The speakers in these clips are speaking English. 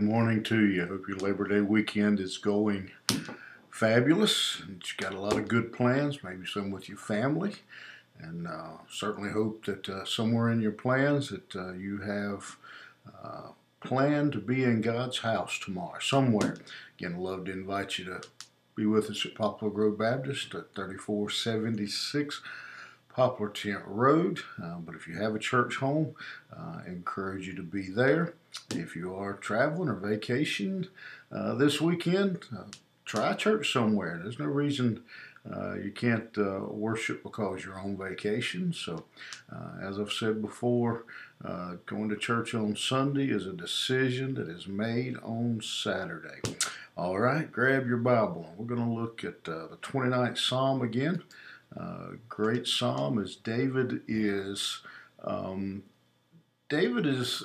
good morning to you. Hope your Labor Day weekend is going fabulous and you got a lot of good plans, maybe some with your family. And uh, certainly hope that uh, somewhere in your plans that uh, you have uh, planned to be in God's house tomorrow, somewhere. Again, love to invite you to be with us at Poplar Grove Baptist at 3476 Poplar Tent Road. Uh, but if you have a church home, uh, I encourage you to be there. If you are traveling or vacation uh, this weekend, uh, try church somewhere. There's no reason uh, you can't uh, worship because you're on vacation. So, as I've said before, going to church on Sunday is a decision that is made on Saturday. All right, grab your Bible. We're going to look at the 29th Psalm again. Uh, great psalm as David is. Um, David is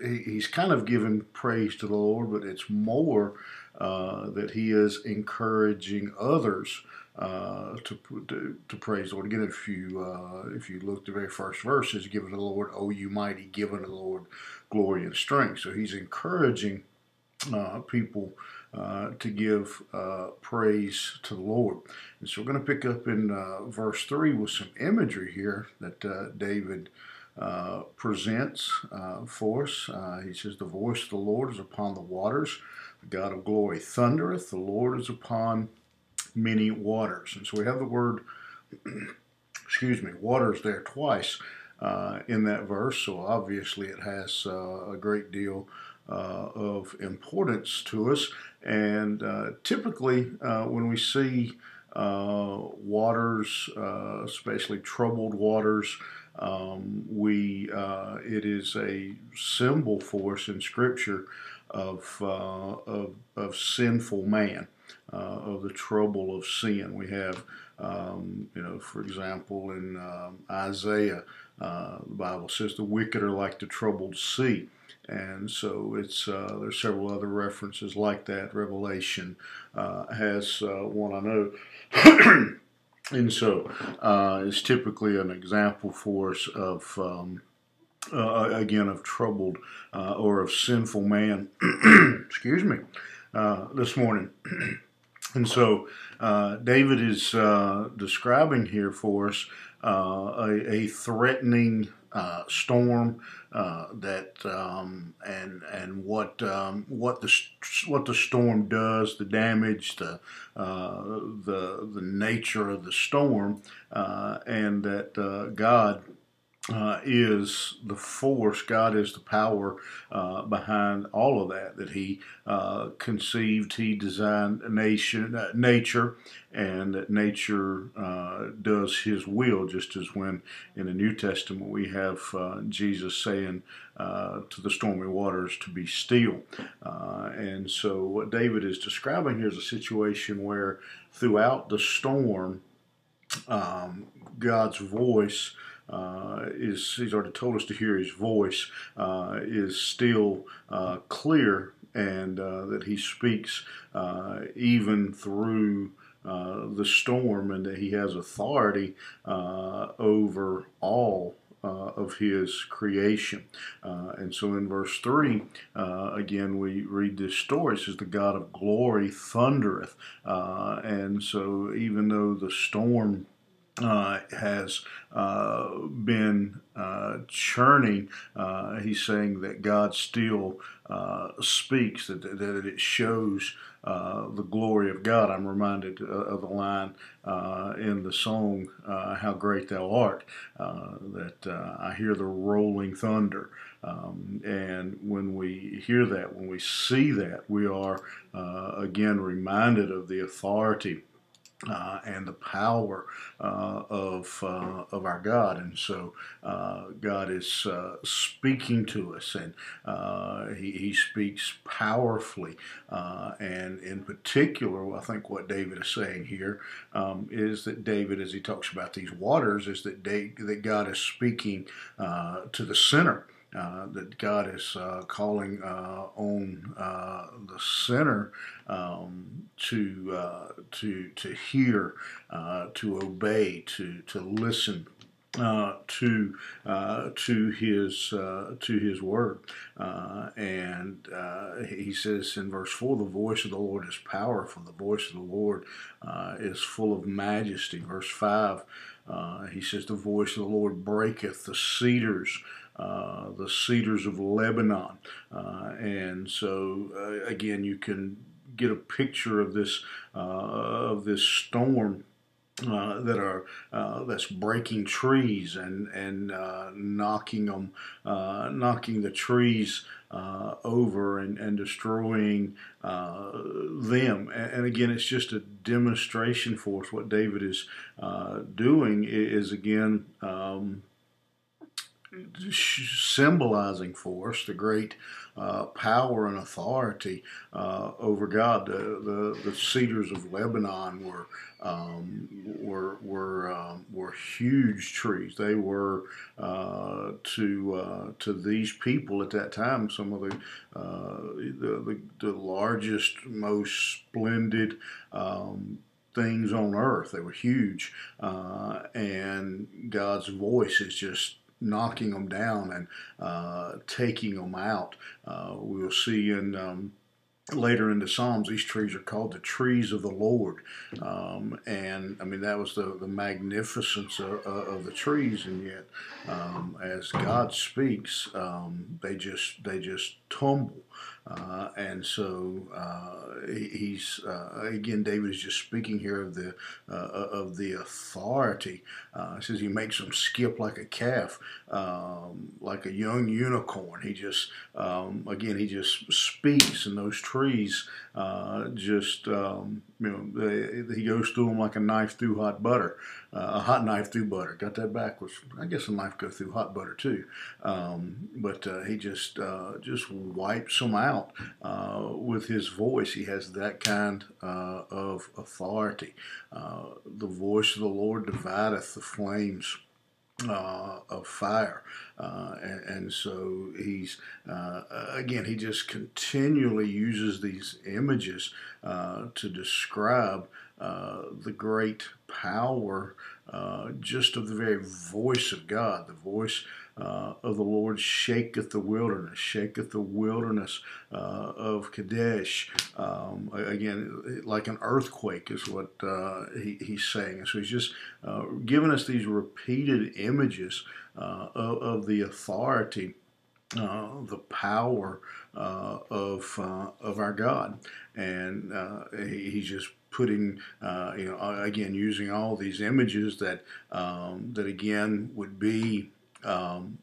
he's kind of giving praise to the Lord, but it's more uh, that he is encouraging others uh, to, to, to praise the Lord. Again, if you uh, if you look the very first verse, is given to the Lord, "Oh, you mighty, given to the Lord glory and strength." So he's encouraging uh, people uh, to give uh, praise to the Lord. And so we're going to pick up in uh, verse 3 with some imagery here that uh, David uh, presents for us. he says, The voice of the Lord is upon the waters, the God of glory thundereth, the Lord is upon many waters. And so we have the word, excuse me, waters there twice. in that verse, so obviously it has a great deal uh, of importance to us. And uh, typically, uh, when we see waters, especially troubled waters, um, we it is a symbol for us in Scripture of of, of sinful man. Uh, of the trouble of sin. We have, um, you know, for example, in um, Isaiah, uh, the Bible says the wicked are like the troubled sea. And so it's uh, there's several other references like that. Revelation uh, has uh, one I know, and so uh, it's typically an example for us of um, uh, again of troubled uh, or of sinful man. excuse me, this morning. And so uh, David is uh, describing here for us uh, a, a, threatening uh, storm uh, that um, and and what um, what the what the storm does, the damage, the uh, the the nature of the storm, and that God uh, is the force, God is the power uh, behind all of that. That He uh, conceived, He designed nation, uh, nature, and that nature uh, does His will. Just as when in the New Testament we have uh, Jesus saying to the stormy waters to be still. and so, what David is describing here is a situation where throughout the storm, um, God's voice uh, is he's already told us to hear his voice uh, is still uh, clear and uh, that he speaks uh, even through uh, the storm and that he has authority over all uh, of his creation. Uh, and so in verse 3, uh, again, we read this story. It says, The God of glory thundereth. and so even though the storm uh, has uh, been uh, churning. Uh, he's saying that God still uh, speaks, that, that it shows uh, the glory of God. I'm reminded of the line in the song, How Great Thou Art, that I hear the rolling thunder. Um, and when we hear that, when we see that, we are again reminded of the authority uh, and the power uh, of uh, of our God, and so uh, God is uh, speaking to us, and uh, he, he speaks powerfully, and in particular, I think what David is saying here um, is that David, as he talks about these waters, is that that God is speaking to the sinner. Uh, that God is uh, calling uh, on uh, the sinner um, to uh, to to hear, to obey, to to listen to to his to his word, and he says in verse four, "The voice of the Lord is powerful. The voice of the Lord is full of majesty." Verse five, he says, "The voice of the Lord breaketh the cedars." The cedars of Lebanon, and so again, you can get a picture of this of this storm uh, that are uh, that's breaking trees and and uh, knocking them, uh, knocking the trees uh, over and, and destroying uh, them. And, and, again, it's just a demonstration for us. What David is doing is again. Um, symbolizing for us the great uh, power and authority uh, over God. The, the, the cedars of Lebanon were um, were were um, were huge trees. They were uh, to uh, to these people at that time some of the uh, the, the, the, largest, most splendid. Um, things on earth. They were huge, uh, and God's voice is just knocking them down and uh, taking them out. Uh, we'll see in um, later in the Psalms, these trees are called the trees of the Lord. Um, and I mean, that was the, the magnificence of, of the trees. And yet, um, as God speaks, um, they just, they just tumble. Uh, and so uh, he's uh, again, David is just speaking here of the uh, of the authority. Uh, says he makes them skip like a calf, um, like a young unicorn. He just um, again he just speaks, and those trees uh, just um, you know they, he goes through them like a knife through hot butter, a hot knife through butter. Got that backwards. I guess a knife goes through hot butter too, um, but he just just wipes them out uh, with his voice. He has that kind uh, of authority. Uh, the voice of the Lord divideth the flames. Uh, of fire. Uh, and, and, so he's, uh, again, he just continually uses these images to describe the great power just of the very voice of God, the voice uh, of the Lord shaketh the wilderness, shaketh the wilderness uh, of Kadesh. Um, again, like an earthquake is what uh, he, he's saying. So he's just uh, giving us these repeated images uh, of, of, the authority. Uh, the power of of our God, and he, he's just putting, uh, you know, again using all these images that um, that again would be um,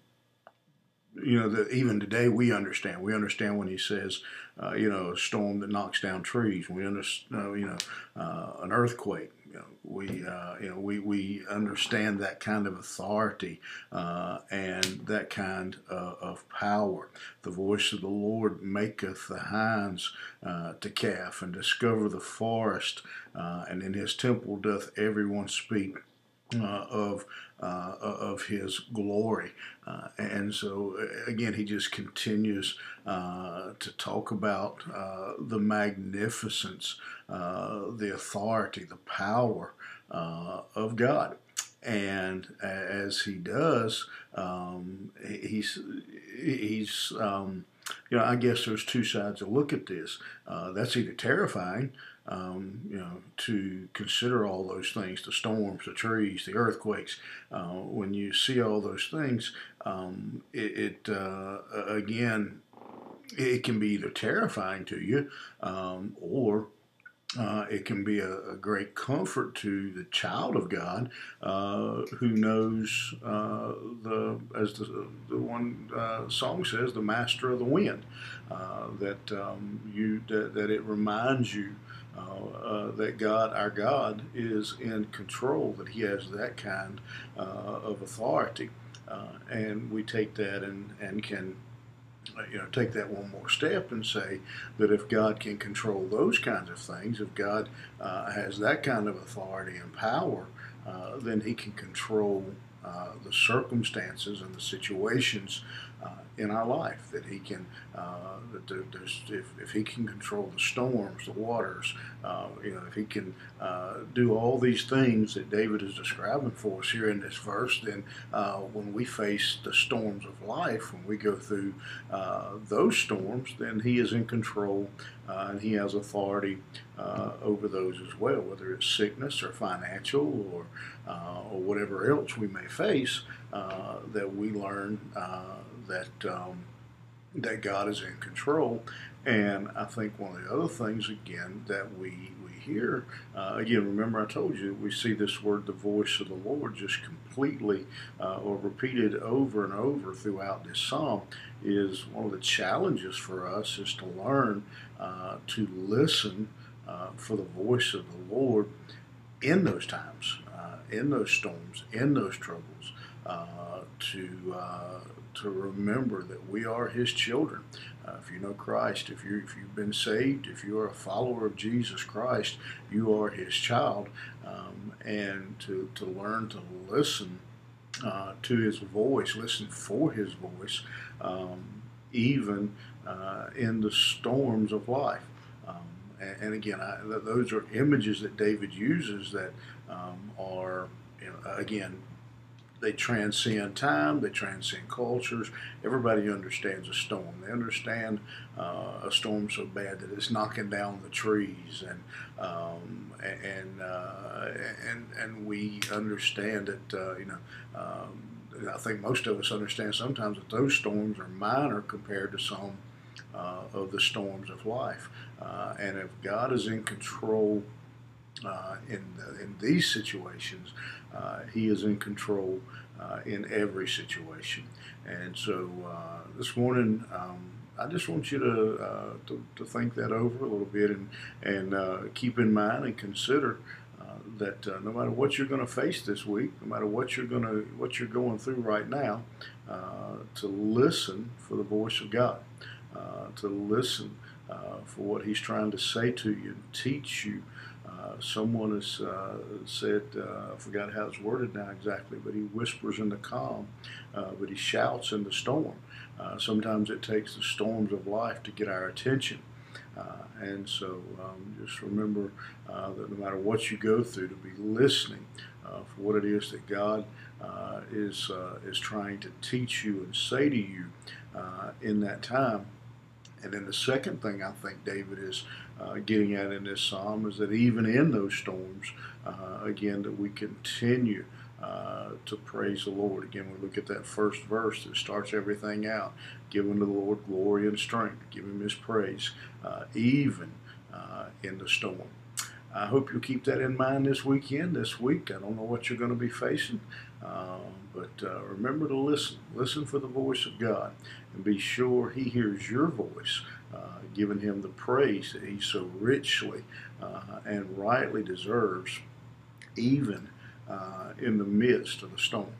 you know, that even today we understand. We understand when he says, uh, you know, a storm that knocks down trees. We understand, uh, you know, uh, an earthquake. You know, we, uh, you know, we, we understand that kind of authority uh, and that kind uh, of power. The voice of the Lord maketh the hinds to calf and discover the forest, and in his temple doth everyone speak of uh, of his glory. Uh, and so again, he just continues uh, to talk about uh, the magnificence, uh, the authority, the power of God. And as he does, um, he's he's um, you know I guess there's two sides to look at this. that's either terrifying um, you know, to consider all those things, the storms, the trees, the earthquakes. Uh, when you see all those things, um, it, it uh, again, it can be either terrifying to you um, or uh, it can be a, a, great comfort to the child of God uh, who knows uh, the, as the, the one uh, song says, the master of the wind. Uh, that um, you that, that, it reminds you uh, that God, our God, is in control. That He has that kind of authority, and we take that and and can you know, take that one more step and say that if God can control those kinds of things, if God uh, has that kind of authority and power, uh, then He can control uh, the circumstances and the situations uh, in our life. That He can, uh, that if, if He can control the storms, the waters, uh, you know, if He can uh, do all these things that David is describing for us here in this verse, then uh, when we face the storms of life, when we go through uh, those storms, then He is in control and He has authority over those as well, whether it's sickness or financial or or whatever else we may face. that we learn that um, that God is in control. And I think one of the other things again that we we hear uh, again, remember I told you we see this word, the voice of the Lord, just completely uh, or repeated over and over throughout this psalm. Is one of the challenges for us is to learn uh, to listen uh, for the voice of the Lord in those times, uh, in those storms, in those troubles, uh, to to remember that we are His children. Uh, if you know Christ, if you if you've been saved, if you are a follower of Jesus Christ, you are His child, um, and to to learn to listen uh, to His voice, listen for His voice, um, even uh, in the storms of life. Um, and, again, I, those are images that David uses that um, are, again, they transcend time, they transcend cultures. Everybody understands a storm. They understand uh, a storm so bad that it's knocking down the trees, and um, and uh, and and we understand that uh, you know. Um, I think most of us understand sometimes that those storms are minor compared to some uh, of the storms of life. Uh, and if God is in control uh, in, in these situations, uh, he is in control uh, in every situation. And so uh, this morning, um, I just want you to, uh, to, to think that over a little bit and and uh, keep in mind and consider uh, that uh, no matter what you're going to face this week, no matter what you're going to what you're going through right now, to listen for the voice of God, to listen for what He's trying to say to you teach you someone has uh, said, uh, I forgot how it's worded now exactly, but he whispers in the calm, uh, but he shouts in the storm. Uh, sometimes it takes the storms of life to get our attention. and so um, just remember that no matter what you go through, to be listening for what it is that God is, is trying to teach you and say to you in that time. And then the second thing I think David is uh, getting at in this psalm is that even in those storms, uh, again, that we continue uh, to praise the Lord. Again, we look at that first verse that starts everything out, giving the Lord glory and strength, give Him His praise, uh, even uh, in the storm. I hope you'll keep that in mind this weekend, this week. I don't know what you're going to be facing, uh, but uh, remember to listen. Listen for the voice of God and be sure He hears your voice, uh, giving Him the praise that He so richly uh, and rightly deserves, even uh, in the midst of the storm.